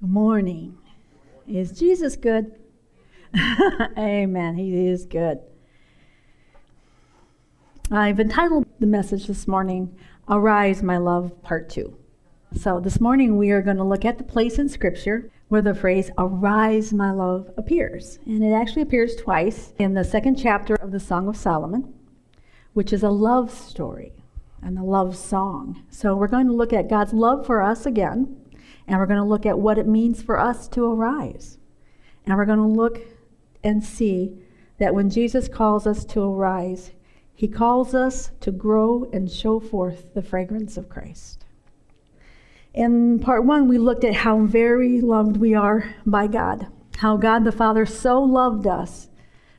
Good morning. Is Jesus good? Amen. He is good. I've entitled the message this morning, Arise, My Love, Part 2. So this morning we are going to look at the place in Scripture where the phrase Arise, My Love appears. And it actually appears twice in the second chapter of the Song of Solomon, which is a love story and a love song. So we're going to look at God's love for us again and we're going to look at what it means for us to arise. And we're going to look and see that when Jesus calls us to arise, he calls us to grow and show forth the fragrance of Christ. In part one, we looked at how very loved we are by God, how God the Father so loved us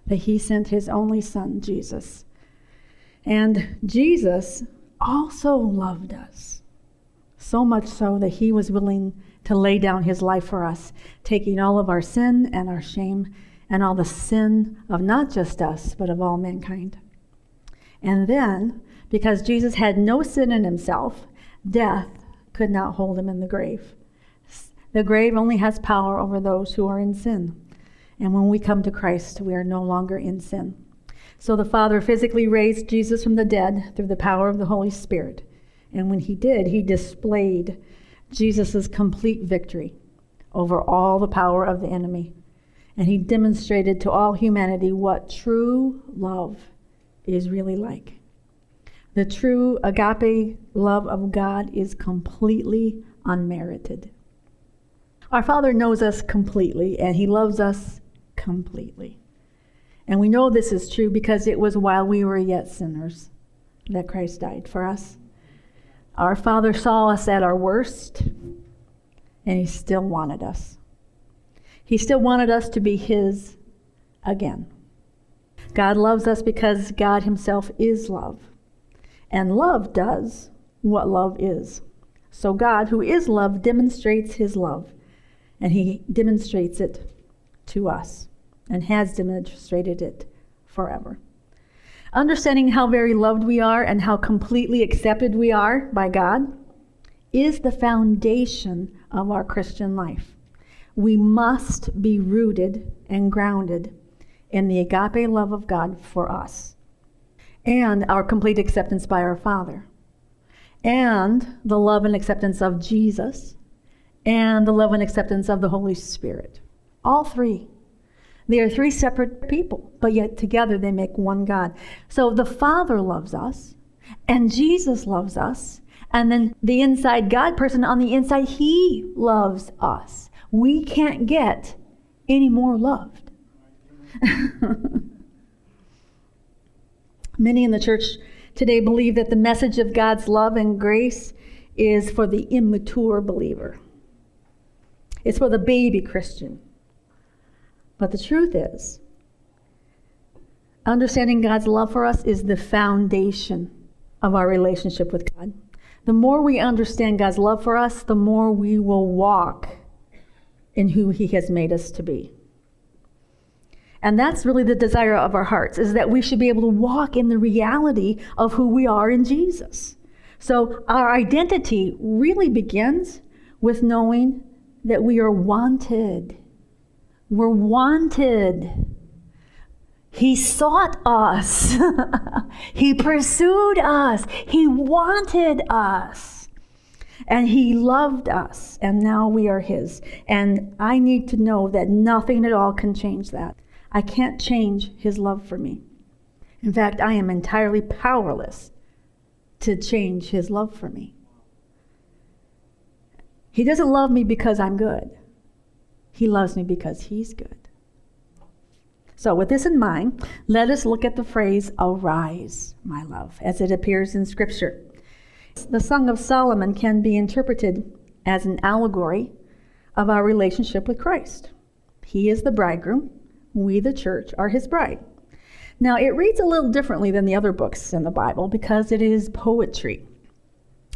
that he sent his only Son, Jesus. And Jesus also loved us so much so that he was willing to lay down his life for us, taking all of our sin and our shame and all the sin of not just us, but of all mankind. And then, because Jesus had no sin in himself, death could not hold him in the grave. The grave only has power over those who are in sin. And when we come to Christ, we are no longer in sin. So the Father physically raised Jesus from the dead through the power of the Holy Spirit. And when he did, he displayed Jesus' complete victory over all the power of the enemy. And he demonstrated to all humanity what true love is really like. The true agape love of God is completely unmerited. Our Father knows us completely, and He loves us completely. And we know this is true because it was while we were yet sinners that Christ died for us. Our Father saw us at our worst, and He still wanted us. He still wanted us to be His again. God loves us because God Himself is love. And love does what love is. So God, who is love, demonstrates His love, and He demonstrates it to us and has demonstrated it forever. Understanding how very loved we are and how completely accepted we are by God is the foundation of our Christian life. We must be rooted and grounded in the agape love of God for us and our complete acceptance by our Father and the love and acceptance of Jesus and the love and acceptance of the Holy Spirit. All three they are three separate people, but yet together they make one God. So the Father loves us, and Jesus loves us, and then the inside God person on the inside, He loves us. We can't get any more loved. Many in the church today believe that the message of God's love and grace is for the immature believer. It's for the baby Christian. But the truth is, understanding God's love for us is the foundation of our relationship with God. The more we understand God's love for us, the more we will walk in who He has made us to be. And that's really the desire of our hearts, is that we should be able to walk in the reality of who we are in Jesus. So our identity really begins with knowing that we are wanted we're wanted. He sought us. he pursued us. He wanted us. And He loved us. And now we are His. And I need to know that nothing at all can change that. I can't change His love for me. In fact, I am entirely powerless to change His love for me. He doesn't love me because I'm good. He loves me because He's good. So, with this in mind, let us look at the phrase, arise, my love, as it appears in Scripture. The Song of Solomon can be interpreted as an allegory of our relationship with Christ. He is the bridegroom, we, the church, are his bride. Now, it reads a little differently than the other books in the Bible because it is poetry.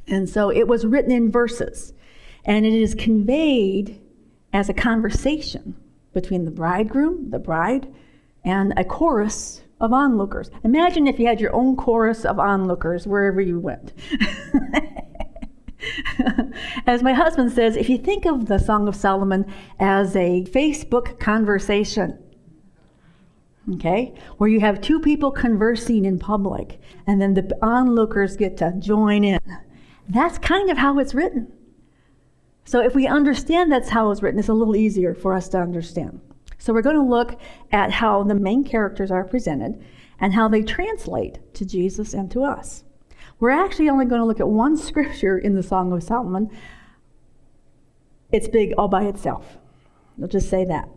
And so it was written in verses, and it is conveyed as a conversation between the bridegroom, the bride, and a chorus of onlookers. Imagine if you had your own chorus of onlookers wherever you went. as my husband says, if you think of the Song of Solomon as a Facebook conversation, okay, where you have two people conversing in public and then the onlookers get to join in, that's kind of how it's written. So if we understand that's how it's written, it's a little easier for us to understand. So we're going to look at how the main characters are presented and how they translate to Jesus and to us. We're actually only going to look at one scripture in the Song of Solomon. It's big all by itself. I'll just say that.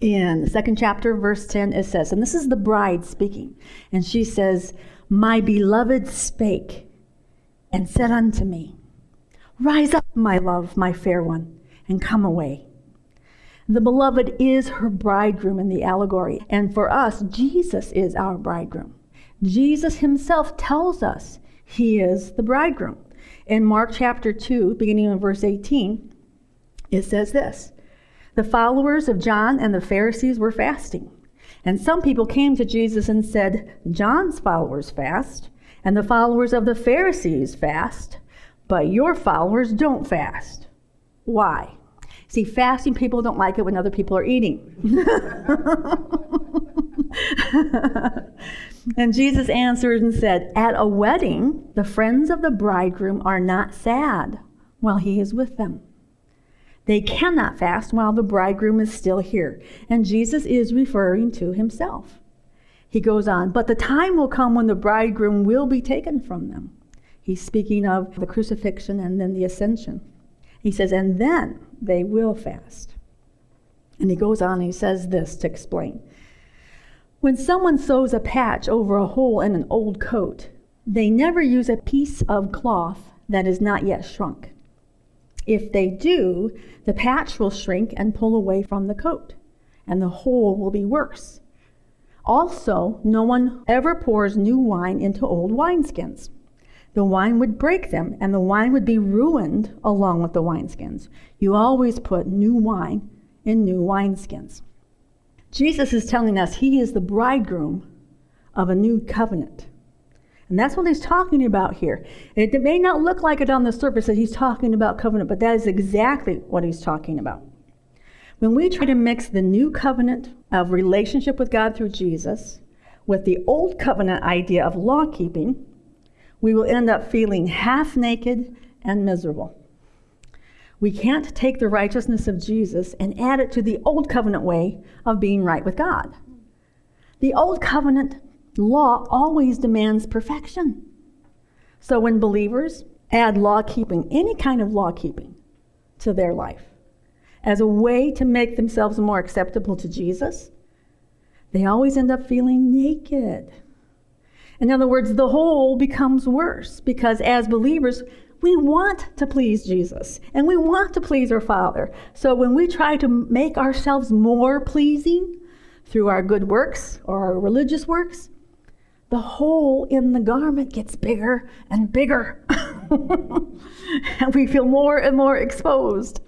In the second chapter, verse 10, it says, and this is the bride speaking, and she says, My beloved spake and said unto me, Rise up, my love, my fair one, and come away. The beloved is her bridegroom in the allegory, and for us, Jesus is our bridegroom. Jesus himself tells us he is the bridegroom. In Mark chapter 2, beginning in verse 18, it says this The followers of John and the Pharisees were fasting. And some people came to Jesus and said, John's followers fast, and the followers of the Pharisees fast, but your followers don't fast. Why? See, fasting people don't like it when other people are eating. And Jesus answered and said, At a wedding, the friends of the bridegroom are not sad while he is with them. They cannot fast while the bridegroom is still here. And Jesus is referring to himself. He goes on, But the time will come when the bridegroom will be taken from them. He's speaking of the crucifixion and then the ascension. He says, And then they will fast. And he goes on and he says this to explain. When someone sews a patch over a hole in an old coat, they never use a piece of cloth that is not yet shrunk. If they do, the patch will shrink and pull away from the coat, and the hole will be worse. Also, no one ever pours new wine into old wineskins. The wine would break them, and the wine would be ruined along with the wineskins. You always put new wine in new wineskins. Jesus is telling us he is the bridegroom of a new covenant. And that's what he's talking about here. It may not look like it on the surface that he's talking about covenant, but that is exactly what he's talking about. When we try to mix the new covenant of relationship with God through Jesus with the old covenant idea of law keeping, we will end up feeling half naked and miserable. We can't take the righteousness of Jesus and add it to the old covenant way of being right with God. The old covenant law always demands perfection. So when believers add law keeping, any kind of law keeping, to their life as a way to make themselves more acceptable to Jesus, they always end up feeling naked. In other words, the hole becomes worse because as believers, we want to please Jesus and we want to please our Father. So when we try to make ourselves more pleasing through our good works or our religious works, the hole in the garment gets bigger and bigger. and we feel more and more exposed.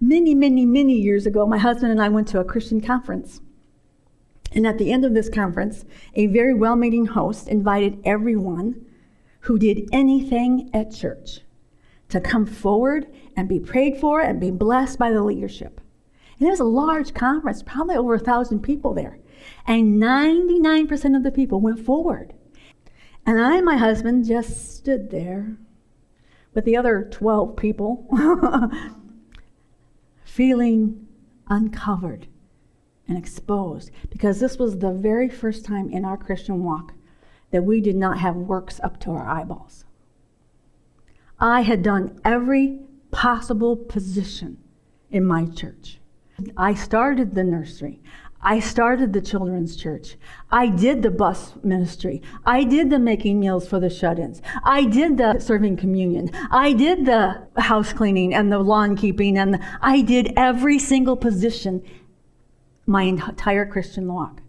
Many, many, many years ago, my husband and I went to a Christian conference. And at the end of this conference, a very well meaning host invited everyone who did anything at church to come forward and be prayed for and be blessed by the leadership. And it was a large conference, probably over a thousand people there. And 99% of the people went forward. And I and my husband just stood there with the other 12 people, feeling uncovered and exposed because this was the very first time in our Christian walk that we did not have works up to our eyeballs. I had done every possible position in my church. I started the nursery. I started the children's church. I did the bus ministry. I did the making meals for the shut ins. I did the serving communion. I did the house cleaning and the lawn keeping. And the, I did every single position my entire Christian walk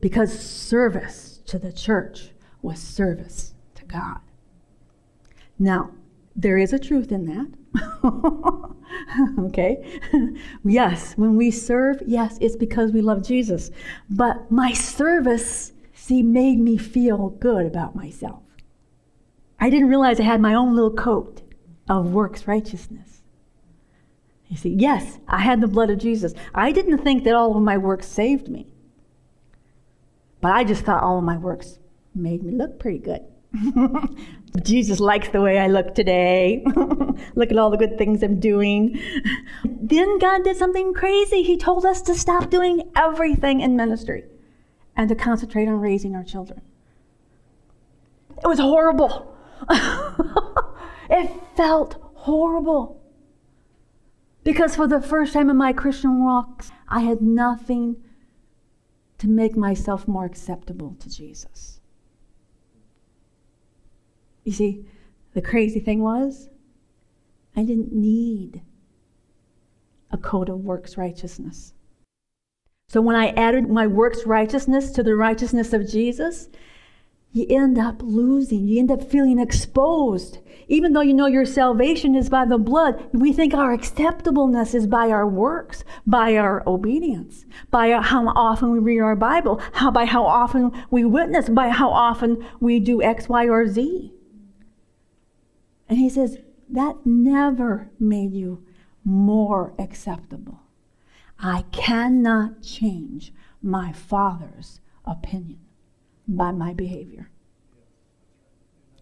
because service to the church was service to God. Now, there is a truth in that. okay? yes, when we serve, yes, it's because we love Jesus. But my service, see, made me feel good about myself. I didn't realize I had my own little coat of works righteousness. You see, yes, I had the blood of Jesus. I didn't think that all of my works saved me. But I just thought all of my works made me look pretty good. Jesus likes the way I look today. look at all the good things I'm doing. Then God did something crazy. He told us to stop doing everything in ministry and to concentrate on raising our children. It was horrible. it felt horrible. Because for the first time in my Christian walk, I had nothing to make myself more acceptable to Jesus. You see, the crazy thing was, I didn't need a code of works righteousness. So when I added my works righteousness to the righteousness of Jesus, you end up losing. You end up feeling exposed. Even though you know your salvation is by the blood, we think our acceptableness is by our works, by our obedience, by how often we read our Bible, how, by how often we witness, by how often we do X, Y, or Z. And he says, that never made you more acceptable. I cannot change my Father's opinion by my behavior.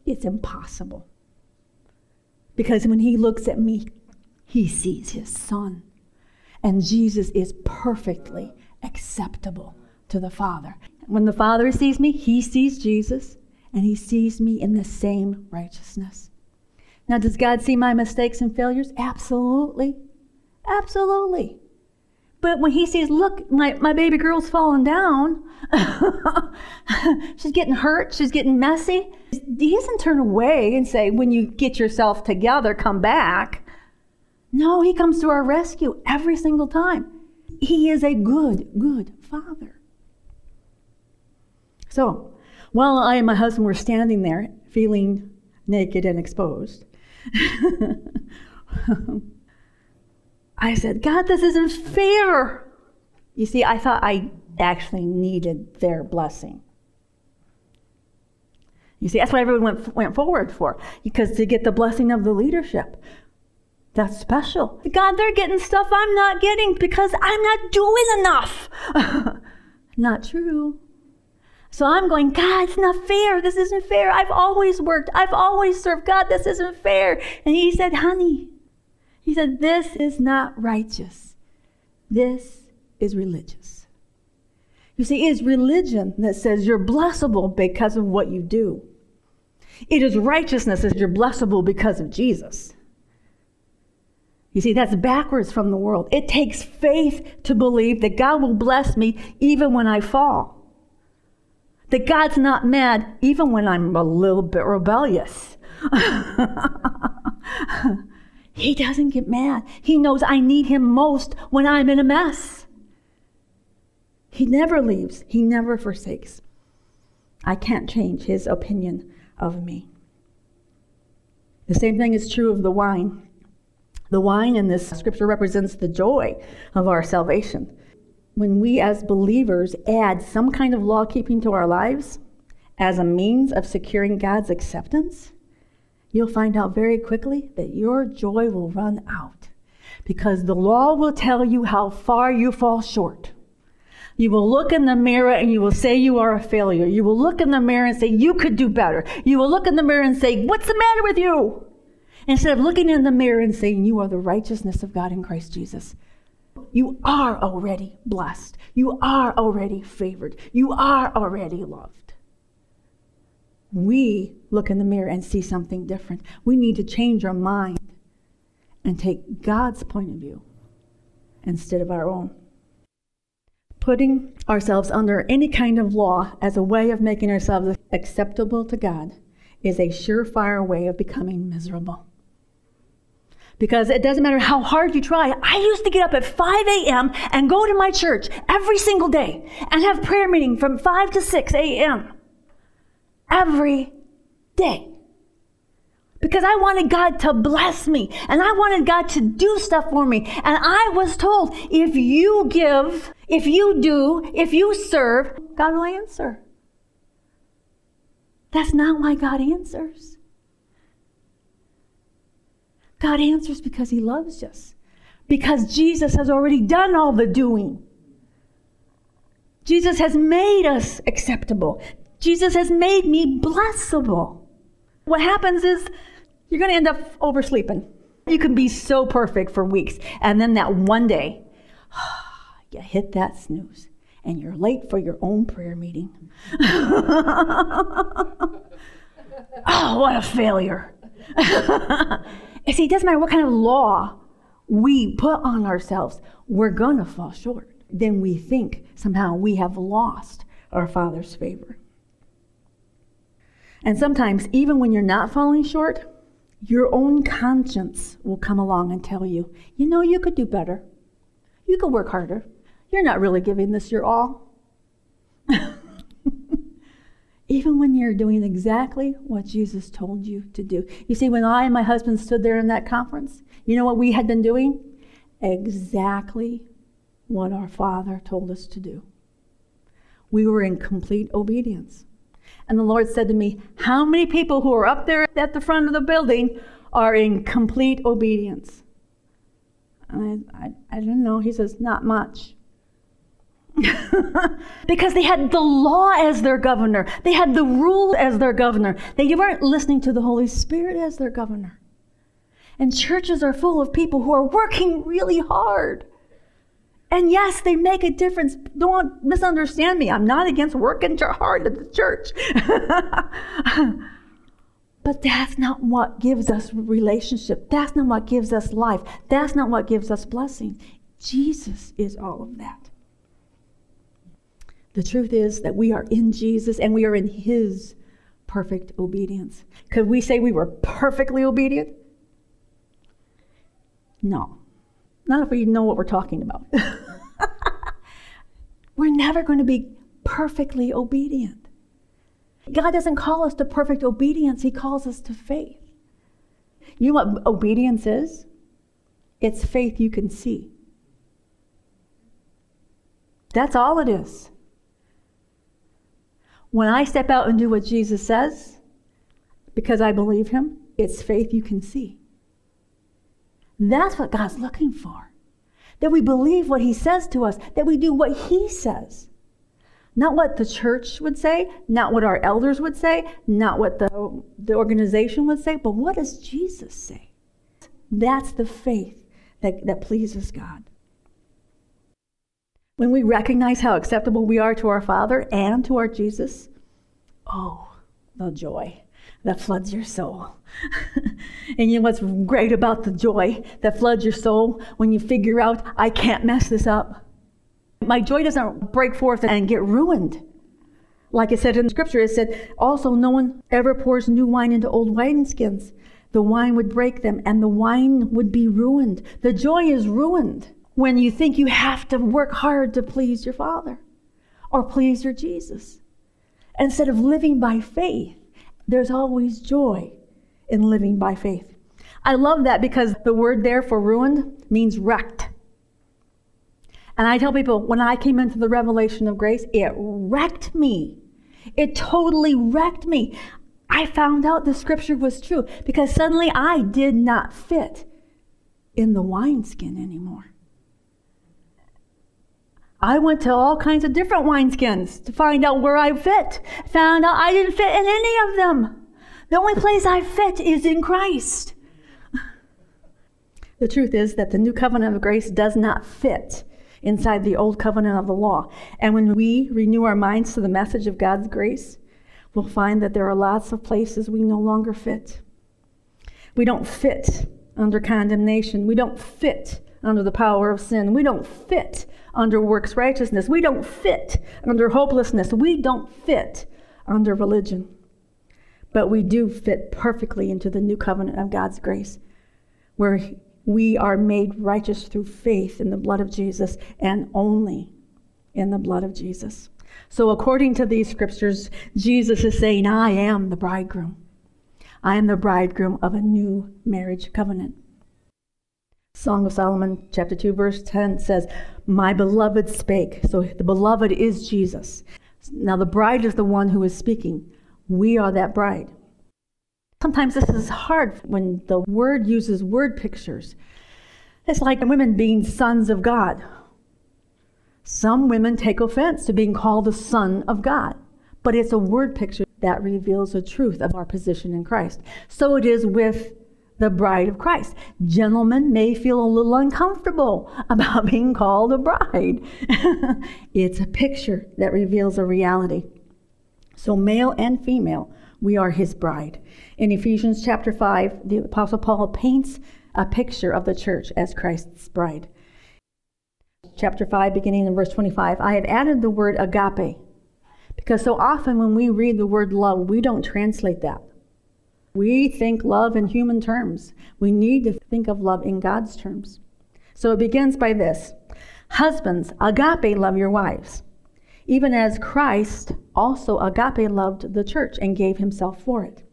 It's impossible. Because when he looks at me, he sees his son. And Jesus is perfectly acceptable to the Father. When the Father sees me, he sees Jesus, and he sees me in the same righteousness. Now, does God see my mistakes and failures? Absolutely. Absolutely. But when he sees, look, my, my baby girl's falling down, she's getting hurt, she's getting messy, he doesn't turn away and say, when you get yourself together, come back. No, he comes to our rescue every single time. He is a good, good father. So, while I and my husband were standing there feeling naked and exposed, I said, God, this isn't fair. You see, I thought I actually needed their blessing. You see, that's what everyone went, went forward for, because to get the blessing of the leadership. That's special. God, they're getting stuff I'm not getting because I'm not doing enough. not true. So I'm going, God, it's not fair. This isn't fair. I've always worked. I've always served. God, this isn't fair. And he said, honey, he said, This is not righteous. This is religious. You see, it is religion that says you're blessable because of what you do. It is righteousness that you're blessable because of Jesus. You see, that's backwards from the world. It takes faith to believe that God will bless me even when I fall. That God's not mad even when I'm a little bit rebellious. He doesn't get mad. He knows I need him most when I'm in a mess. He never leaves, he never forsakes. I can't change his opinion of me. The same thing is true of the wine. The wine in this scripture represents the joy of our salvation. When we as believers add some kind of law keeping to our lives as a means of securing God's acceptance, you'll find out very quickly that your joy will run out because the law will tell you how far you fall short. You will look in the mirror and you will say you are a failure. You will look in the mirror and say you could do better. You will look in the mirror and say, What's the matter with you? Instead of looking in the mirror and saying, You are the righteousness of God in Christ Jesus. You are already blessed. You are already favored. You are already loved we look in the mirror and see something different. We need to change our mind and take God's point of view instead of our own. Putting ourselves under any kind of law as a way of making ourselves acceptable to God is a surefire way of becoming miserable. Because it doesn't matter how hard you try. I used to get up at 5 a.m. and go to my church every single day and have prayer meeting from 5 to 6 a.m every day. Because I wanted God to bless me and I wanted God to do stuff for me. And I was told if you give, if you do, if you serve, God will answer. That's not why God answers. God answers because He loves us, because Jesus has already done all the doing. Jesus has made us acceptable. Jesus has made me blessable. What happens is you're going to end up oversleeping. You can be so perfect for weeks, and then that one day, you hit that snooze, and you're late for your own prayer meeting. oh, what a failure. see, it doesn't matter what kind of law we put on ourselves, we're going to fall short. Then we think somehow we have lost our Father's favor. And sometimes, even when you're not falling short, your own conscience will come along and tell you, you know, you could do better. You could work harder. You're not really giving this your all. even when you're doing exactly what Jesus told you to do. You see, when I and my husband stood there in that conference, you know what we had been doing? Exactly what our Father told us to do. We were in complete obedience. And the Lord said to me, How many people who are up there at the front of the building are in complete obedience? And I, I, I don't know. He says, Not much. because they had the law as their governor, they had the rule as their governor. They weren't listening to the Holy Spirit as their governor. And churches are full of people who are working really hard and yes, they make a difference. Don't misunderstand me. I'm not against working hard at the church. but that's not what gives us relationship. That's not what gives us life. That's not what gives us blessing. Jesus is all of that. The truth is that we are in Jesus and we are in His perfect obedience. Could we say we were perfectly obedient? No. Not if we know what we're talking about. we're never going to be perfectly obedient. God doesn't call us to perfect obedience, He calls us to faith. You know what obedience is? It's faith you can see. That's all it is. When I step out and do what Jesus says, because I believe Him, it's faith you can see. That's what God's looking for. That we believe what He says to us, that we do what He says. Not what the church would say, not what our elders would say, not what the, the organization would say, but what does Jesus say? That's the faith that, that pleases God. When we recognize how acceptable we are to our Father and to our Jesus, oh, the joy that floods your soul. and you know what's great about the joy that floods your soul when you figure out, I can't mess this up? My joy doesn't break forth and get ruined. Like it said in the scripture, it said, also, no one ever pours new wine into old wineskins. The wine would break them and the wine would be ruined. The joy is ruined when you think you have to work hard to please your Father or please your Jesus. Instead of living by faith, there's always joy in living by faith. I love that because the word there for ruined means wrecked. And I tell people when I came into the revelation of grace, it wrecked me. It totally wrecked me. I found out the scripture was true because suddenly I did not fit in the wineskin anymore. I went to all kinds of different wineskins to find out where I fit. Found out I didn't fit in any of them. The only place I fit is in Christ. The truth is that the new covenant of grace does not fit inside the old covenant of the law. And when we renew our minds to the message of God's grace, we'll find that there are lots of places we no longer fit. We don't fit under condemnation. We don't fit under the power of sin. We don't fit under works righteousness. We don't fit under hopelessness. We don't fit under religion. But we do fit perfectly into the new covenant of God's grace, where we are made righteous through faith in the blood of Jesus and only in the blood of Jesus. So, according to these scriptures, Jesus is saying, I am the bridegroom. I am the bridegroom of a new marriage covenant. Song of Solomon, chapter 2, verse 10 says, My beloved spake. So the beloved is Jesus. Now the bride is the one who is speaking. We are that bride. Sometimes this is hard when the word uses word pictures. It's like women being sons of God. Some women take offense to being called a son of God, but it's a word picture that reveals the truth of our position in Christ. So it is with the bride of Christ. Gentlemen may feel a little uncomfortable about being called a bride. it's a picture that reveals a reality. So, male and female, we are his bride. In Ephesians chapter 5, the Apostle Paul paints a picture of the church as Christ's bride. Chapter 5, beginning in verse 25, I have added the word agape because so often when we read the word love, we don't translate that. We think love in human terms. We need to think of love in God's terms. So it begins by this Husbands, agape love your wives, even as Christ also agape loved the church and gave himself for it,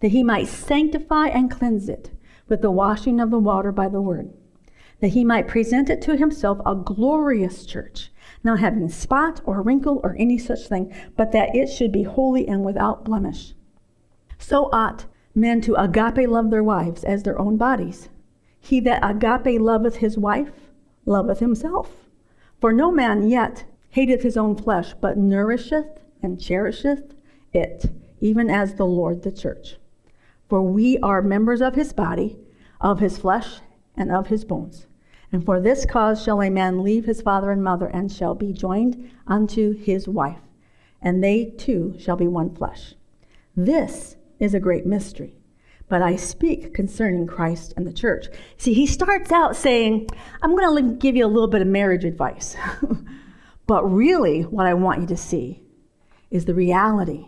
that he might sanctify and cleanse it with the washing of the water by the word, that he might present it to himself a glorious church, not having spot or wrinkle or any such thing, but that it should be holy and without blemish. So ought men to agape love their wives as their own bodies. He that agape loveth his wife loveth himself. For no man yet hateth his own flesh, but nourisheth and cherisheth it, even as the Lord the church. For we are members of his body, of his flesh, and of his bones. And for this cause shall a man leave his father and mother, and shall be joined unto his wife, and they two shall be one flesh. This is a great mystery, but I speak concerning Christ and the church. See, he starts out saying, I'm going to give you a little bit of marriage advice. but really, what I want you to see is the reality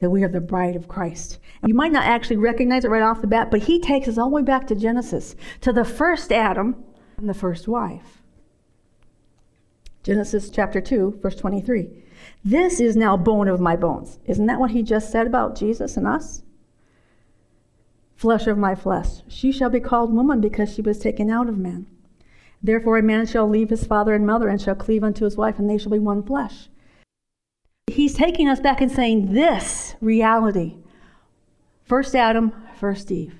that we are the bride of Christ. You might not actually recognize it right off the bat, but he takes us all the way back to Genesis, to the first Adam and the first wife. Genesis chapter 2, verse 23. This is now bone of my bones. Isn't that what he just said about Jesus and us? Flesh of my flesh. She shall be called woman because she was taken out of man. Therefore, a man shall leave his father and mother and shall cleave unto his wife, and they shall be one flesh. He's taking us back and saying this reality, first Adam, first Eve,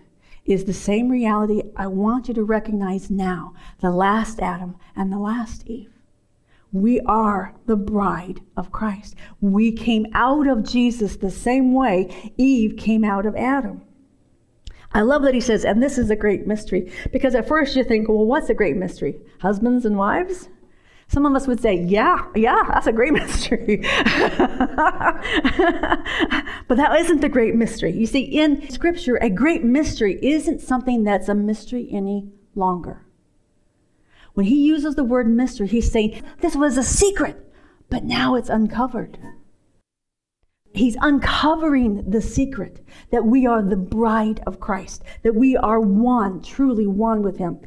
is the same reality I want you to recognize now the last Adam and the last Eve. We are the bride of Christ. We came out of Jesus the same way Eve came out of Adam. I love that he says, and this is a great mystery, because at first you think, well, what's a great mystery? Husbands and wives? Some of us would say, yeah, yeah, that's a great mystery. but that isn't the great mystery. You see, in Scripture, a great mystery isn't something that's a mystery any longer. When he uses the word mystery, he's saying, this was a secret, but now it's uncovered. He's uncovering the secret that we are the bride of Christ, that we are one, truly one with him.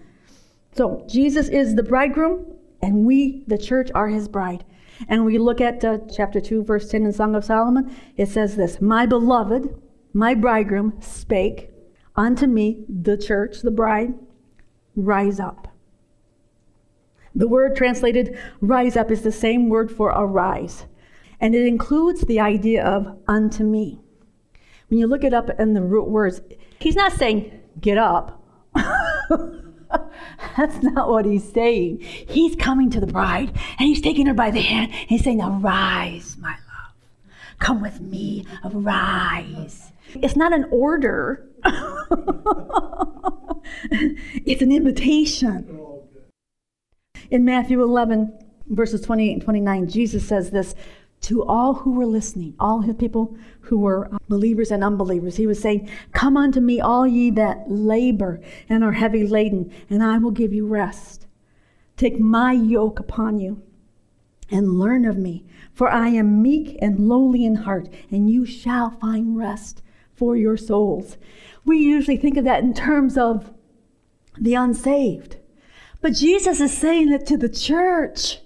So, Jesus is the bridegroom, and we, the church, are his bride. And we look at uh, chapter 2, verse 10 in Song of Solomon. It says this My beloved, my bridegroom, spake unto me, the church, the bride, rise up. The word translated rise up is the same word for arise, and it includes the idea of unto me. When you look it up in the root words, he's not saying get up. That's not what he's saying. He's coming to the bride and he's taking her by the hand. And he's saying, Arise, my love. Come with me, arise. It's not an order, it's an invitation. In Matthew 11, verses 28 and 29, Jesus says this to all who were listening, all his people who were uh, believers and unbelievers. He was saying, Come unto me, all ye that labor and are heavy laden, and I will give you rest. Take my yoke upon you and learn of me, for I am meek and lowly in heart, and you shall find rest for your souls. We usually think of that in terms of the unsaved. But Jesus is saying it to the church.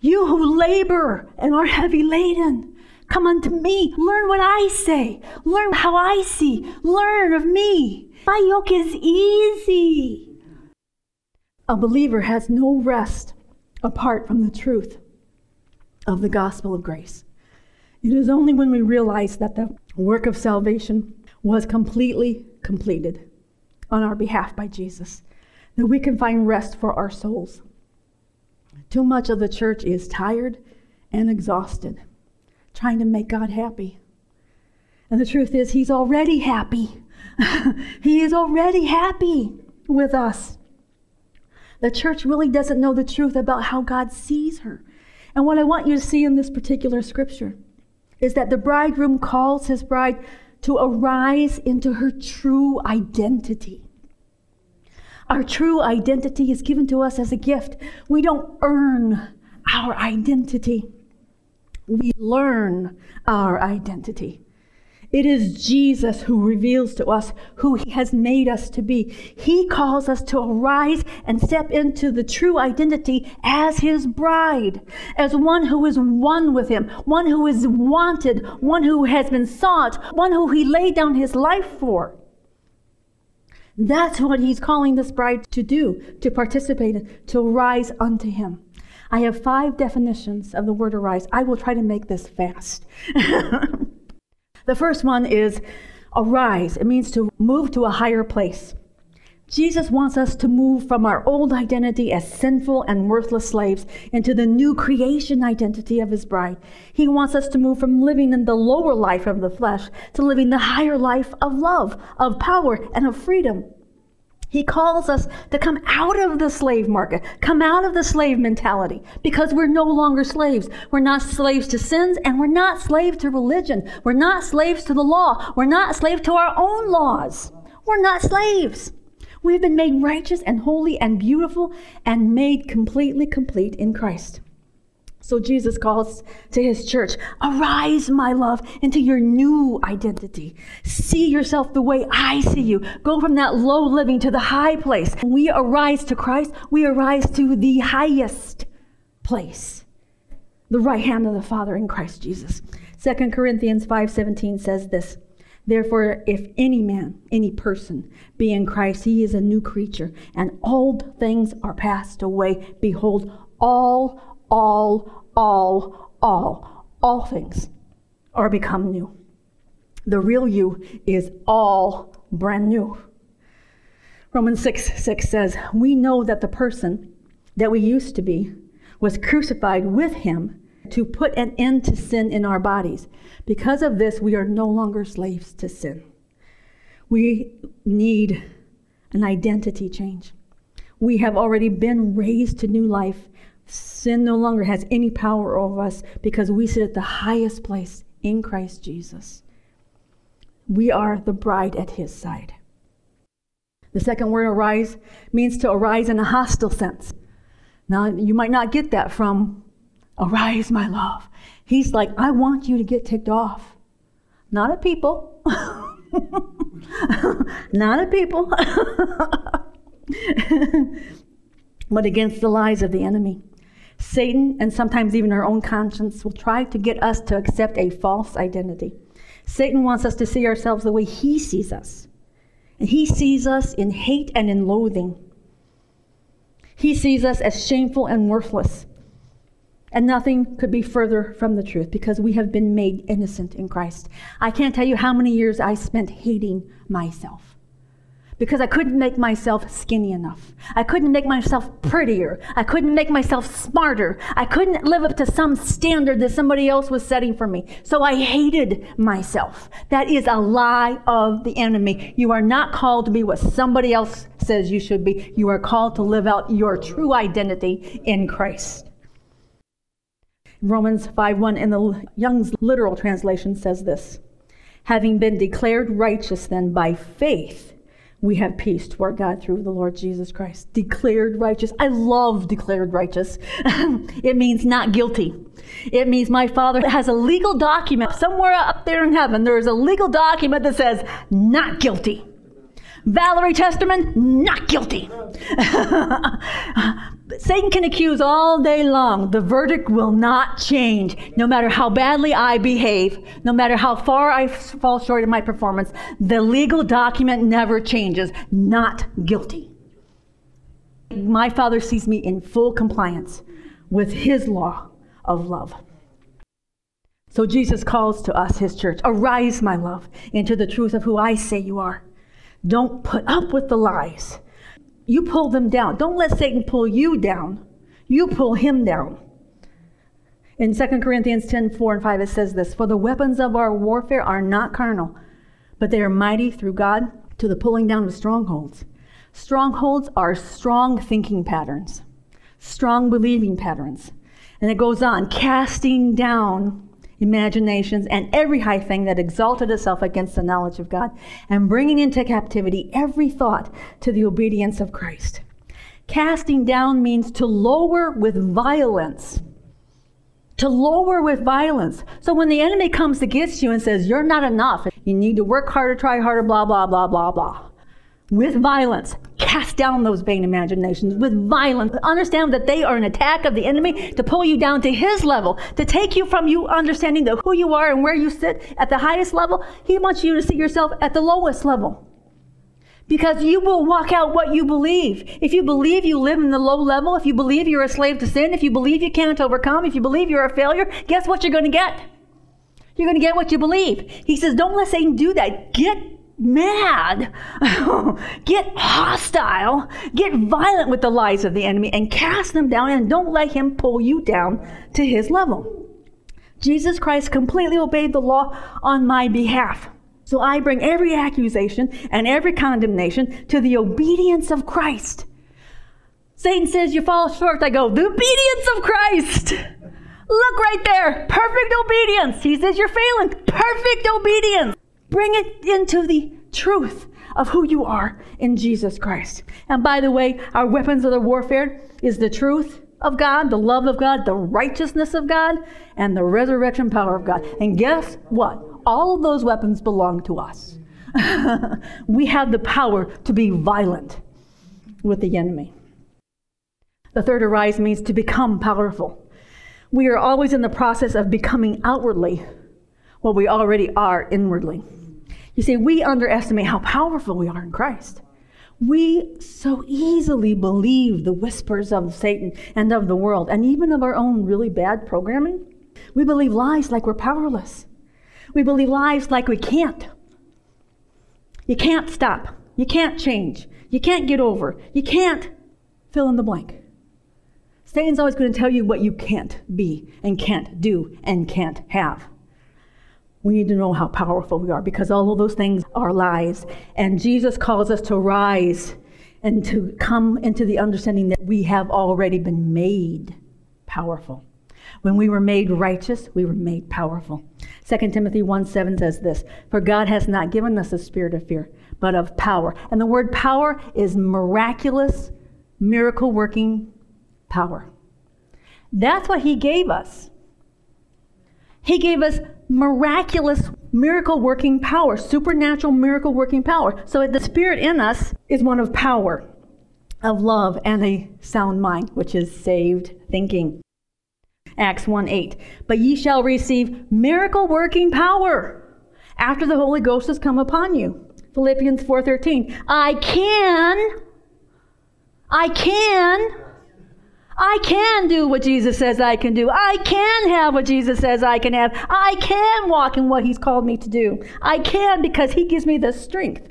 You who labor and are heavy laden, come unto me. Learn what I say. Learn how I see. Learn of me. My yoke is easy. A believer has no rest apart from the truth of the gospel of grace. It is only when we realize that the work of salvation was completely completed on our behalf by Jesus, that we can find rest for our souls. Too much of the church is tired and exhausted, trying to make God happy. And the truth is, He's already happy. he is already happy with us. The church really doesn't know the truth about how God sees her. And what I want you to see in this particular scripture is that the bridegroom calls his bride to arise into her true identity. Our true identity is given to us as a gift. We don't earn our identity, we learn our identity. It is Jesus who reveals to us who He has made us to be. He calls us to arise and step into the true identity as His bride, as one who is one with Him, one who is wanted, one who has been sought, one who He laid down His life for. That's what He's calling this bride to do, to participate in, to rise unto Him. I have five definitions of the word arise. I will try to make this fast. The first one is arise. It means to move to a higher place. Jesus wants us to move from our old identity as sinful and worthless slaves into the new creation identity of his bride. He wants us to move from living in the lower life of the flesh to living the higher life of love, of power, and of freedom. He calls us to come out of the slave market, come out of the slave mentality, because we're no longer slaves. We're not slaves to sins, and we're not slaves to religion. We're not slaves to the law. We're not slaves to our own laws. We're not slaves. We've been made righteous and holy and beautiful and made completely complete in Christ. So Jesus calls to his church, arise, my love, into your new identity. See yourself the way I see you. Go from that low living to the high place. We arise to Christ, we arise to the highest place. The right hand of the Father in Christ Jesus. 2 Corinthians 5:17 says this. Therefore, if any man, any person be in Christ, he is a new creature, and old things are passed away. Behold, all all, all, all, all things are become new. The real you is all brand new. Romans 6 6 says, We know that the person that we used to be was crucified with him to put an end to sin in our bodies. Because of this, we are no longer slaves to sin. We need an identity change. We have already been raised to new life Sin no longer has any power over us because we sit at the highest place in Christ Jesus. We are the bride at his side. The second word arise means to arise in a hostile sense. Now, you might not get that from arise, my love. He's like, I want you to get ticked off. Not at people. not at people. but against the lies of the enemy. Satan, and sometimes even our own conscience, will try to get us to accept a false identity. Satan wants us to see ourselves the way he sees us. And he sees us in hate and in loathing. He sees us as shameful and worthless. And nothing could be further from the truth because we have been made innocent in Christ. I can't tell you how many years I spent hating myself because I couldn't make myself skinny enough. I couldn't make myself prettier. I couldn't make myself smarter. I couldn't live up to some standard that somebody else was setting for me. So I hated myself. That is a lie of the enemy. You are not called to be what somebody else says you should be. You are called to live out your true identity in Christ. Romans 5:1 in the Young's literal translation says this: Having been declared righteous then by faith, we have peace toward God through the Lord Jesus Christ. Declared righteous. I love declared righteous. it means not guilty. It means my Father has a legal document somewhere up there in heaven. There is a legal document that says not guilty. Valerie Testerman, not guilty. Satan can accuse all day long. The verdict will not change. No matter how badly I behave, no matter how far I fall short of my performance, the legal document never changes. Not guilty. My Father sees me in full compliance with His law of love. So Jesus calls to us, his church, arise, my love, into the truth of who I say you are. Don't put up with the lies. You pull them down. Don't let Satan pull you down. You pull him down. In 2 Corinthians 10 4 and 5, it says this For the weapons of our warfare are not carnal, but they are mighty through God to the pulling down of strongholds. Strongholds are strong thinking patterns, strong believing patterns. And it goes on, casting down imaginations, and every high thing that exalted itself against the knowledge of God, and bringing into captivity every thought to the obedience of Christ. Casting down means to lower with violence. To lower with violence. So when the enemy comes against you and says, You're not enough, you need to work harder, try harder, blah, blah, blah, blah, blah with violence. Cast down those vain imaginations with violence. Understand that they are an attack of the enemy to pull you down to his level, to take you from you understanding the, who you are and where you sit at the highest level. He wants you to see yourself at the lowest level. Because you will walk out what you believe. If you believe you live in the low level, if you believe you're a slave to sin, if you believe you can't overcome, if you believe you're a failure, guess what you're going to get? You're going to get what you believe. He says, don't let Satan do that. Get mad, get hostile, get violent with the lies of the enemy, and cast them down, and don't let him pull you down to his level. Jesus Christ completely obeyed the law on my behalf. So I bring every accusation and every condemnation to the obedience of Christ. Satan says you fall short. I go, the obedience of Christ. Look right there. Perfect obedience. He says you're failing. Perfect obedience. Bring it into the truth of who you are in Jesus Christ. And by the way, our weapons of the warfare is the truth of God, the love of God, the righteousness of God, and the resurrection power of God. And guess what? All of those weapons belong to us. we have the power to be violent with the enemy. The third arise means to become powerful. We are always in the process of becoming outwardly what we already are inwardly. You see, we underestimate how powerful we are in Christ. We so easily believe the whispers of Satan and of the world, and even of our own really bad programming. We believe lies like we're powerless. We believe lies like we can't. You can't stop. You can't change. You can't get over. You can't fill in the blank. Satan's always going to tell you what you can't be and can't do and can't have. We need to know how powerful we are because all of those things are lies. And Jesus calls us to rise and to come into the understanding that we have already been made powerful. When we were made righteous, we were made powerful. 2 Timothy 1 7 says this For God has not given us a spirit of fear, but of power. And the word power is miraculous, miracle working power. That's what He gave us. He gave us miraculous miracle working power, supernatural miracle working power. So the spirit in us is one of power, of love, and a sound mind, which is saved thinking. Acts 1 8. But ye shall receive miracle working power after the Holy Ghost has come upon you. Philippians 4:13. I can I can I can do what Jesus says I can do. I can have what Jesus says I can have. I can walk in what He's called me to do. I can because He gives me the strength.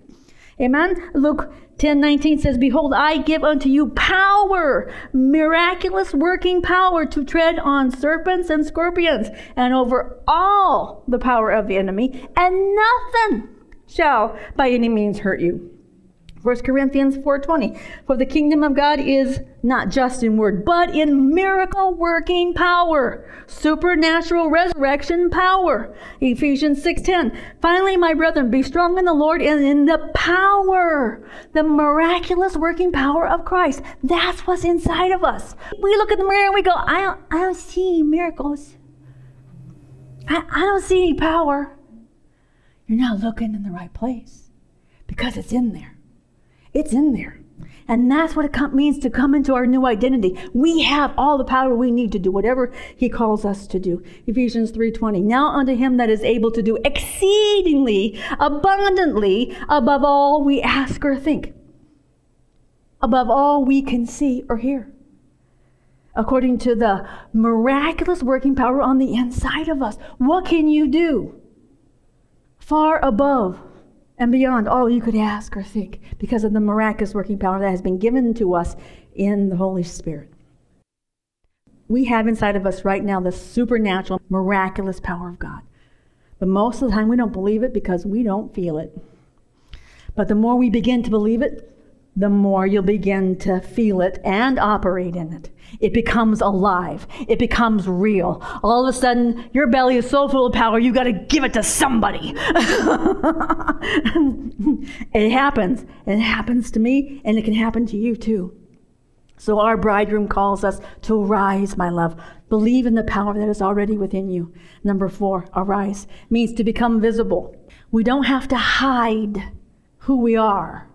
Amen. Luke 10 19 says, Behold, I give unto you power, miraculous working power to tread on serpents and scorpions, and over all the power of the enemy, and nothing shall by any means hurt you. 1 Corinthians 4:20 For the kingdom of God is not just in word but in miracle working power supernatural resurrection power. Ephesians 6:10 Finally my brethren be strong in the Lord and in the power the miraculous working power of Christ. That's what's inside of us. We look at the mirror and we go I don't, I don't see miracles. I, I don't see any power. You're not looking in the right place because it's in there it's in there. And that's what it means to come into our new identity. We have all the power we need to do whatever he calls us to do. Ephesians 3:20. Now unto him that is able to do exceedingly abundantly above all we ask or think. Above all we can see or hear. according to the miraculous working power on the inside of us. What can you do? Far above and beyond all you could ask or think because of the miraculous working power that has been given to us in the Holy Spirit. We have inside of us right now the supernatural, miraculous power of God. But most of the time we don't believe it because we don't feel it. But the more we begin to believe it, the more you'll begin to feel it and operate in it. It becomes alive. It becomes real. All of a sudden, your belly is so full of power, you got to give it to somebody. it happens. It happens to me, and it can happen to you too. So, our bridegroom calls us to arise, my love. Believe in the power that is already within you. Number four, arise means to become visible. We don't have to hide who we are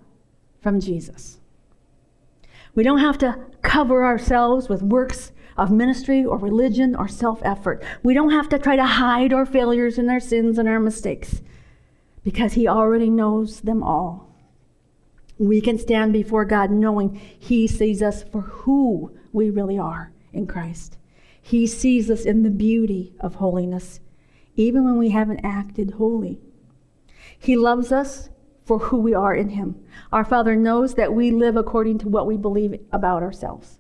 from Jesus. We don't have to cover ourselves with works of ministry or religion or self effort. We don't have to try to hide our failures and our sins and our mistakes because He already knows them all. We can stand before God knowing He sees us for who we really are in Christ. He sees us in the beauty of holiness, even when we haven't acted holy. He loves us for who we are in Him. Our Father knows that we live according to what we believe about ourselves.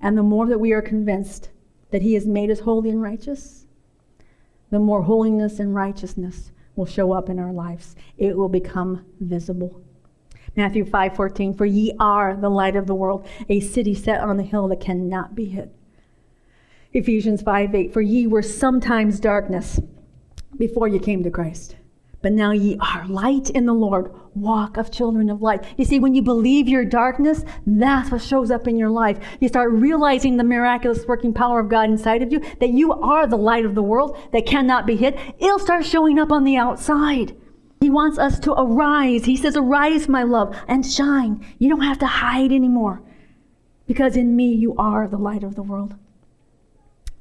And the more that we are convinced that He has made us holy and righteous, the more holiness and righteousness will show up in our lives. It will become visible. Matthew 5:14 For ye are the light of the world, a city set on the hill that cannot be hid. Ephesians 5:8 For ye were sometimes darkness before you came to Christ. But now ye are light in the Lord. Walk of children of light. You see, when you believe your darkness, that's what shows up in your life. You start realizing the miraculous working power of God inside of you, that you are the light of the world that cannot be hid. It'll start showing up on the outside. He wants us to arise. He says, Arise, my love, and shine. You don't have to hide anymore because in me you are the light of the world.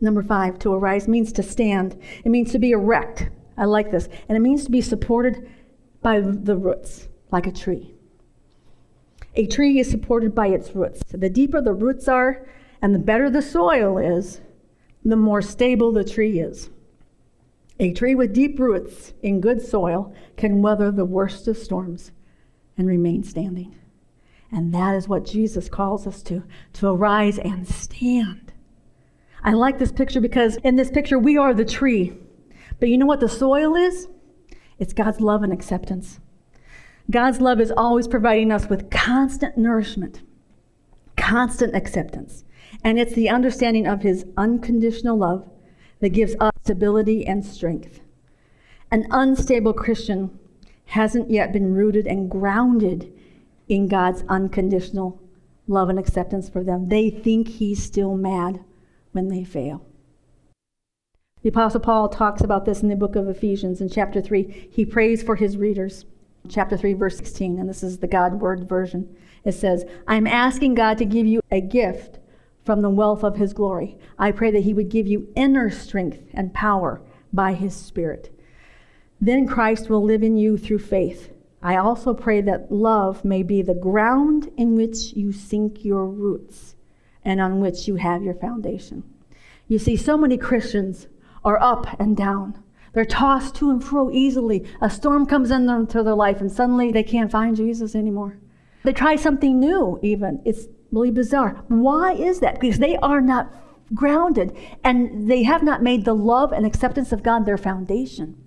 Number five, to arise means to stand, it means to be erect. I like this. And it means to be supported by the roots, like a tree. A tree is supported by its roots. The deeper the roots are and the better the soil is, the more stable the tree is. A tree with deep roots in good soil can weather the worst of storms and remain standing. And that is what Jesus calls us to to arise and stand. I like this picture because in this picture, we are the tree. But you know what the soil is? It's God's love and acceptance. God's love is always providing us with constant nourishment, constant acceptance. And it's the understanding of His unconditional love that gives us stability and strength. An unstable Christian hasn't yet been rooted and grounded in God's unconditional love and acceptance for them. They think He's still mad when they fail. The Apostle Paul talks about this in the book of Ephesians in chapter 3. He prays for his readers. Chapter 3, verse 16, and this is the God Word version. It says, I'm asking God to give you a gift from the wealth of his glory. I pray that he would give you inner strength and power by his Spirit. Then Christ will live in you through faith. I also pray that love may be the ground in which you sink your roots and on which you have your foundation. You see, so many Christians are up and down. They're tossed to and fro easily. A storm comes into their life, and suddenly they can't find Jesus anymore. They try something new, even. It's really bizarre. Why is that? Because they are not grounded, and they have not made the love and acceptance of God their foundation.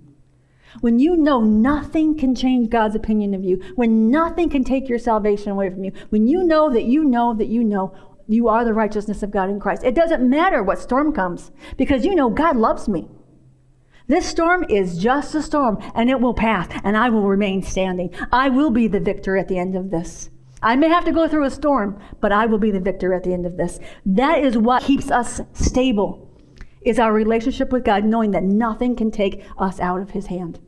When you know nothing can change God's opinion of you, when nothing can take your salvation away from you, when you know that you know that you know you are the righteousness of God in Christ. It doesn't matter what storm comes because you know God loves me. This storm is just a storm and it will pass and I will remain standing. I will be the victor at the end of this. I may have to go through a storm, but I will be the victor at the end of this. That is what keeps us stable. Is our relationship with God knowing that nothing can take us out of his hand.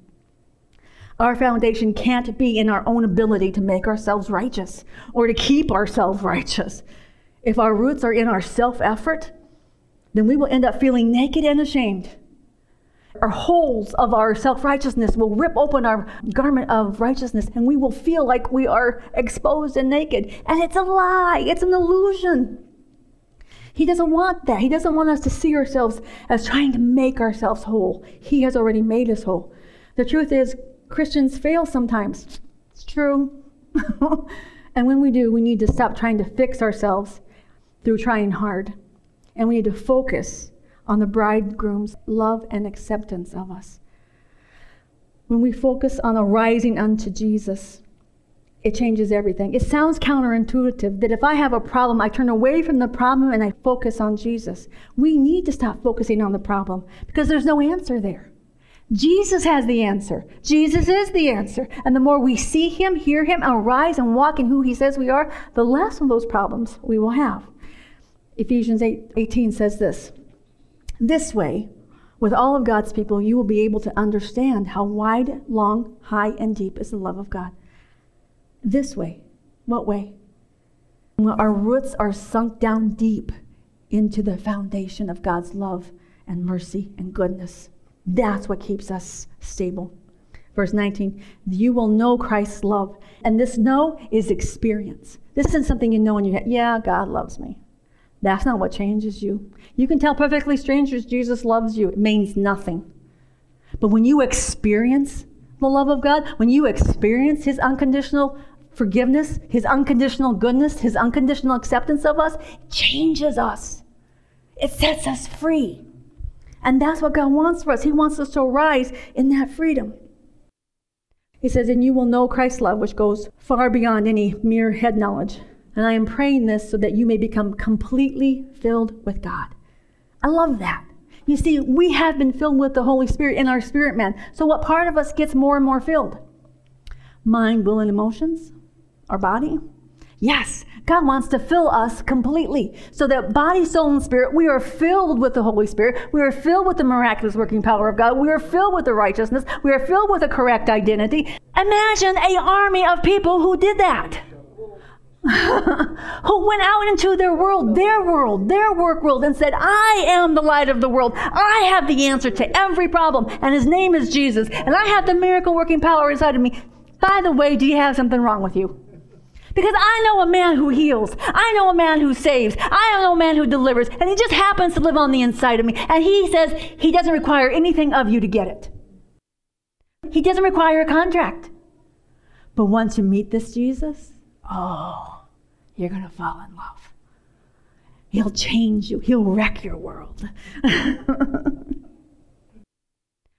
Our foundation can't be in our own ability to make ourselves righteous or to keep ourselves righteous. If our roots are in our self effort, then we will end up feeling naked and ashamed. Our holes of our self righteousness will rip open our garment of righteousness and we will feel like we are exposed and naked. And it's a lie, it's an illusion. He doesn't want that. He doesn't want us to see ourselves as trying to make ourselves whole. He has already made us whole. The truth is, Christians fail sometimes. It's true. and when we do, we need to stop trying to fix ourselves through trying hard. And we need to focus on the bridegroom's love and acceptance of us. When we focus on arising unto Jesus, it changes everything. It sounds counterintuitive that if I have a problem, I turn away from the problem and I focus on Jesus. We need to stop focusing on the problem because there's no answer there. Jesus has the answer. Jesus is the answer. And the more we see him, hear him, arise and walk in who he says we are, the less of those problems we will have. Ephesians 8, 18 says this This way, with all of God's people, you will be able to understand how wide, long, high, and deep is the love of God this way. What way? Our roots are sunk down deep into the foundation of God's love and mercy and goodness. That's what keeps us stable. Verse 19, you will know Christ's love. And this know is experience. This isn't something you know in your head. Yeah, God loves me. That's not what changes you. You can tell perfectly strangers Jesus loves you. It means nothing. But when you experience the love of God, when you experience His unconditional forgiveness, His unconditional goodness, His unconditional acceptance of us it changes us. It sets us free. And that's what God wants for us. He wants us to arise in that freedom. He says, And you will know Christ's love, which goes far beyond any mere head knowledge. And I am praying this so that you may become completely filled with God. I love that. You see, we have been filled with the Holy Spirit in our spirit man. So, what part of us gets more and more filled? Mind, will, and emotions? our body? Yes, God wants to fill us completely. So that body, soul, and spirit, we are filled with the Holy Spirit. We are filled with the miraculous working power of God. We are filled with the righteousness. We are filled with a correct identity. Imagine a army of people who did that. Who went out into their world, their world, their work world, and said, I am the light of the world. I have the answer to every problem, and his name is Jesus, and I have the miracle working power inside of me. By the way, do you have something wrong with you? Because I know a man who heals. I know a man who saves. I know a man who delivers. And he just happens to live on the inside of me. And he says he doesn't require anything of you to get it. He doesn't require a contract. But once you meet this Jesus, oh, you're going to fall in love. He'll change you, he'll wreck your world.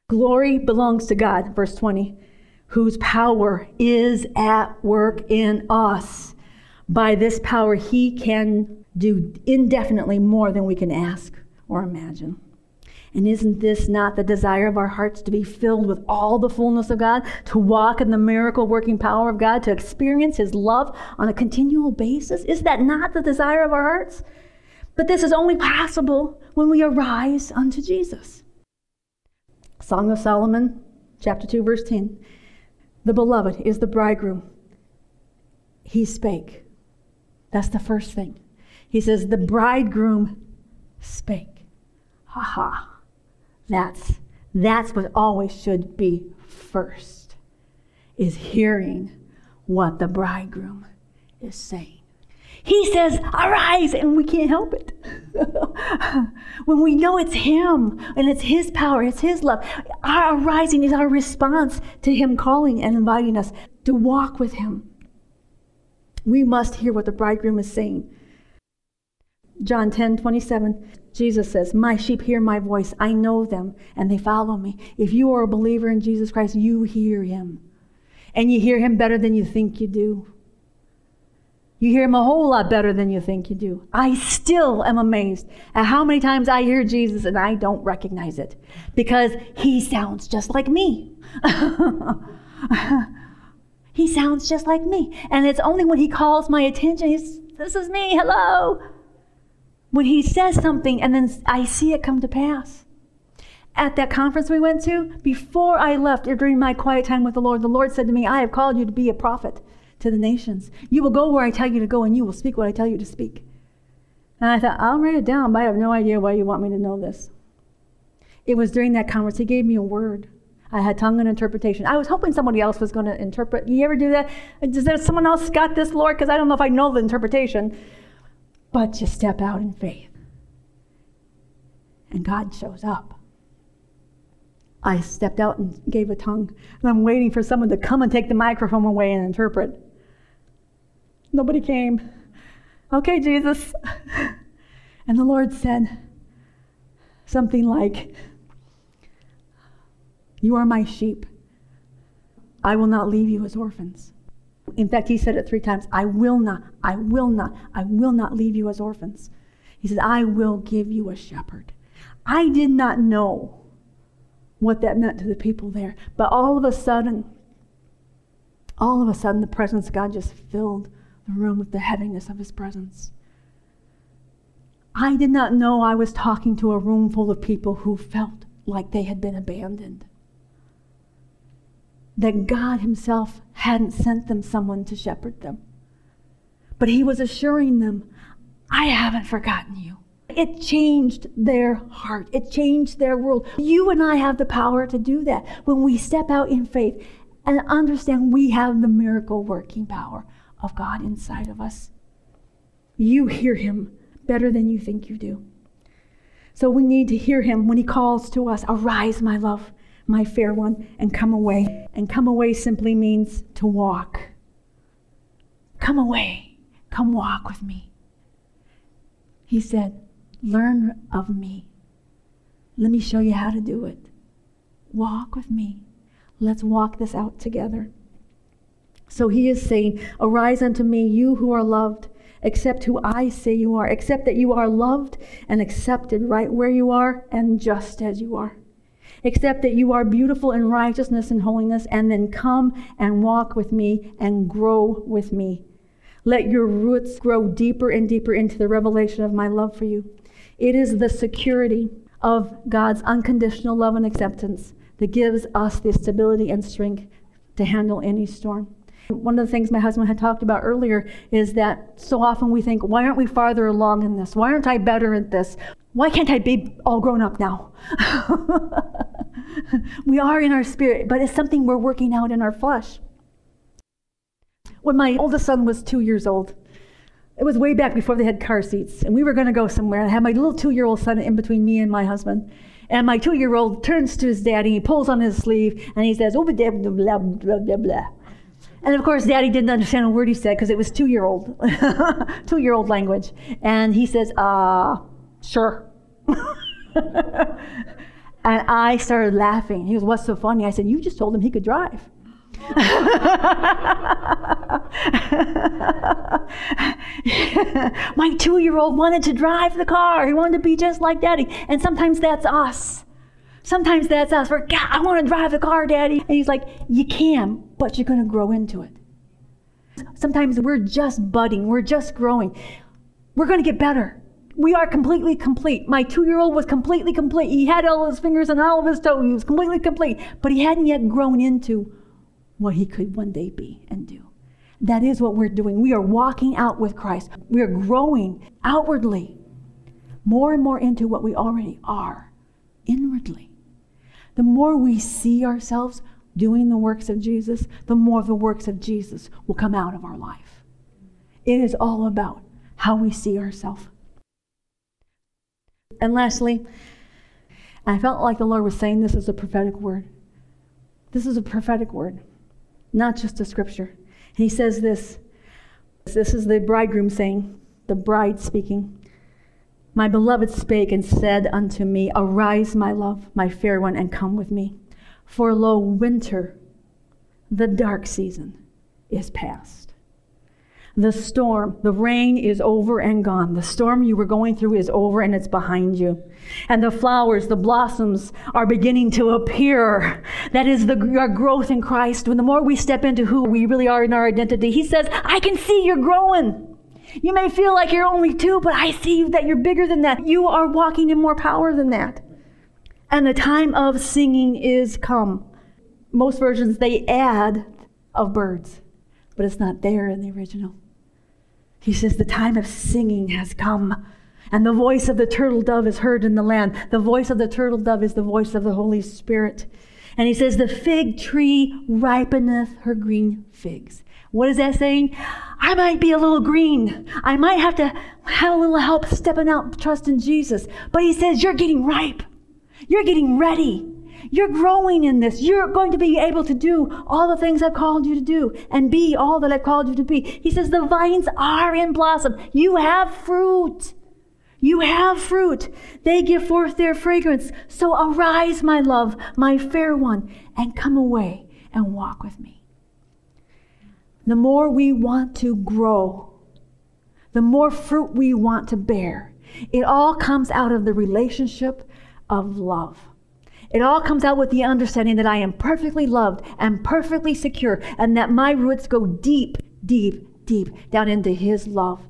Glory belongs to God, verse 20 whose power is at work in us. By this power, he can do indefinitely more than we can ask or imagine. And isn't this not the desire of our hearts to be filled with all the fullness of God, to walk in the miracle working power of God, to experience His love on a continual basis? Is that not the desire of our hearts? But this is only possible when we arise unto Jesus. Song of Solomon, chapter 2, verse 10. The beloved is the bridegroom. He spake. That's the first thing. He says, The bridegroom spake. Ha ha. That's, that's what always should be first, is hearing what the bridegroom is saying. He says, Arise, and we can't help it. when we know it's Him and it's His power, it's His love, our arising is our response to Him calling and inviting us to walk with Him. We must hear what the bridegroom is saying. John 10 27, Jesus says, My sheep hear my voice. I know them, and they follow me. If you are a believer in Jesus Christ, you hear him. And you hear him better than you think you do. You hear him a whole lot better than you think you do. I still am amazed at how many times I hear Jesus and I don't recognize it because he sounds just like me. he sounds just like me. And it's only when he calls my attention, he's, this is me, hello. When he says something and then I see it come to pass. At that conference we went to, before I left, or during my quiet time with the Lord, the Lord said to me, I have called you to be a prophet to the nations. You will go where I tell you to go, and you will speak what I tell you to speak. And I thought, I'll write it down, but I have no idea why you want me to know this. It was during that conference, he gave me a word. I had tongue and interpretation. I was hoping somebody else was going to interpret. You ever do that? Does there someone else got this, Lord? Because I don't know if I know the interpretation. But you step out in faith. and God shows up. I stepped out and gave a tongue, and I'm waiting for someone to come and take the microphone away and interpret. Nobody came. Okay, Jesus. And the Lord said something like, You are my sheep. I will not leave you as orphans. In fact, he said it three times I will not, I will not, I will not leave you as orphans. He said, I will give you a shepherd. I did not know what that meant to the people there, but all of a sudden, all of a sudden, the presence of God just filled the room with the heaviness of his presence. I did not know I was talking to a room full of people who felt like they had been abandoned. That God Himself hadn't sent them someone to shepherd them. But He was assuring them, I haven't forgotten you. It changed their heart. It changed their world. You and I have the power to do that when we step out in faith and understand we have the miracle working power of God inside of us. You hear Him better than you think you do. So we need to hear him when he calls to us, Arise, my love, my fair one, and come away. And come away simply means to walk. Come away. Come walk with me. He said, Learn of me. Let me show you how to do it. Walk with me. Let's walk this out together. So he is saying, Arise unto me, you who are loved accept who I say you are. Accept that you are loved and accepted right where you are and just as you are. Accept that you are beautiful in righteousness and holiness, and then come and walk with me and grow with me. Let your roots grow deeper and deeper into the revelation of my love for you. It is the security of God's unconditional love and acceptance that gives us the stability and strength to handle any storm. One of the things my husband had talked about earlier is that so often we think, why aren't we farther along in this? Why aren't I better at this? Why can't I be all grown up now? we are in our spirit, but it's something we're working out in our flesh. When my oldest son was two years old, it was way back before they had car seats, and we were going to go somewhere. I had my little two year old son in between me and my husband. And my two year old turns to his daddy, he pulls on his sleeve, and he says, blah, blah, blah, blah, blah. And of course, Daddy didn't understand a word he said because it was two year old, two year old language. And he says, uh, sure. and I started laughing. He goes, What's so funny? I said, You just told him he could drive. My two year old wanted to drive the car. He wanted to be just like daddy. And sometimes that's us. Sometimes that's us. We're, God, I want to drive the car, Daddy. And he's like, You can, but you're going to grow into it. Sometimes we're just budding, we're just growing. We're going to get better. We are completely complete. My two year old was completely complete. He had all his fingers and all of his toes. He was completely complete, but he hadn't yet grown into what he could one day be and do. That is what we're doing. We are walking out with Christ. We are growing outwardly more and more into what we already are inwardly the more we see ourselves doing the works of Jesus, the more the works of Jesus will come out of our life. It is all about how we see ourselves. And lastly, I felt like the Lord was saying this is a prophetic word. This is a prophetic word, not just a scripture. He says this this is the bridegroom saying, the bride speaking. My beloved spake and said unto me, Arise, my love, my fair one, and come with me. For lo, winter, the dark season, is past. The storm, the rain is over and gone. The storm you were going through is over and it's behind you. And the flowers, the blossoms are beginning to appear. That is the our growth in Christ. When the more we step into who we really are in our identity, He says, I can see you're growing. You may feel like you're only two, but I see that you're bigger than that. You are walking in more power than that. And the time of singing is come. Most versions, they add of birds, but it's not there in the original. He says, The time of singing has come. And the voice of the turtle dove is heard in the land. The voice of the turtle dove is the voice of the Holy Spirit. And he says, The fig tree ripeneth her green figs. What is that saying? I might be a little green. I might have to have a little help stepping out, trust in Jesus. But he says, You're getting ripe. You're getting ready. You're growing in this. You're going to be able to do all the things I've called you to do and be all that I've called you to be. He says, The vines are in blossom. You have fruit. You have fruit. They give forth their fragrance. So arise, my love, my fair one, and come away and walk with me. The more we want to grow, the more fruit we want to bear. It all comes out of the relationship of love. It all comes out with the understanding that I am perfectly loved and perfectly secure, and that my roots go deep, deep, deep down into His love.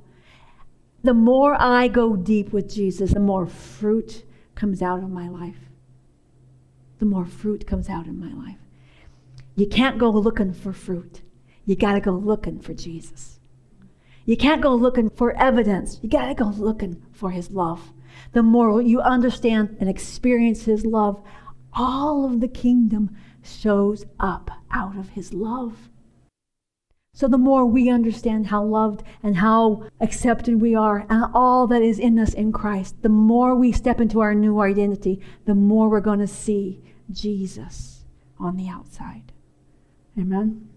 The more I go deep with Jesus, the more fruit comes out of my life. The more fruit comes out in my life. You can't go looking for fruit. You got to go looking for Jesus. You can't go looking for evidence. You got to go looking for his love. The more you understand and experience his love, all of the kingdom shows up out of his love. So the more we understand how loved and how accepted we are and all that is in us in Christ, the more we step into our new identity, the more we're going to see Jesus on the outside. Amen.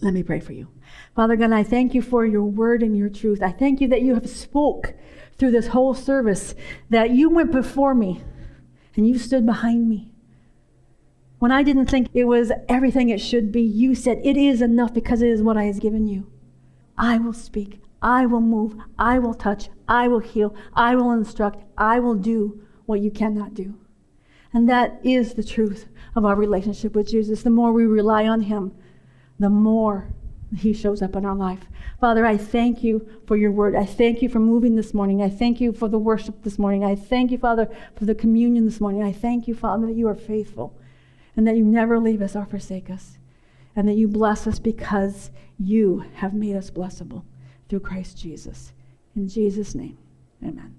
Let me pray for you. Father God, I thank you for your word and your truth. I thank you that you have spoke through this whole service, that you went before me and you stood behind me. When I didn't think it was everything it should be, you said, It is enough because it is what I have given you. I will speak. I will move. I will touch. I will heal. I will instruct. I will do what you cannot do. And that is the truth of our relationship with Jesus. The more we rely on Him, the more He shows up in our life. Father, I thank you for your word. I thank you for moving this morning. I thank you for the worship this morning. I thank you, Father, for the communion this morning. I thank you, Father, that you are faithful and that you never leave us or forsake us, and that you bless us because you have made us blessable through Christ Jesus. In Jesus' name, amen.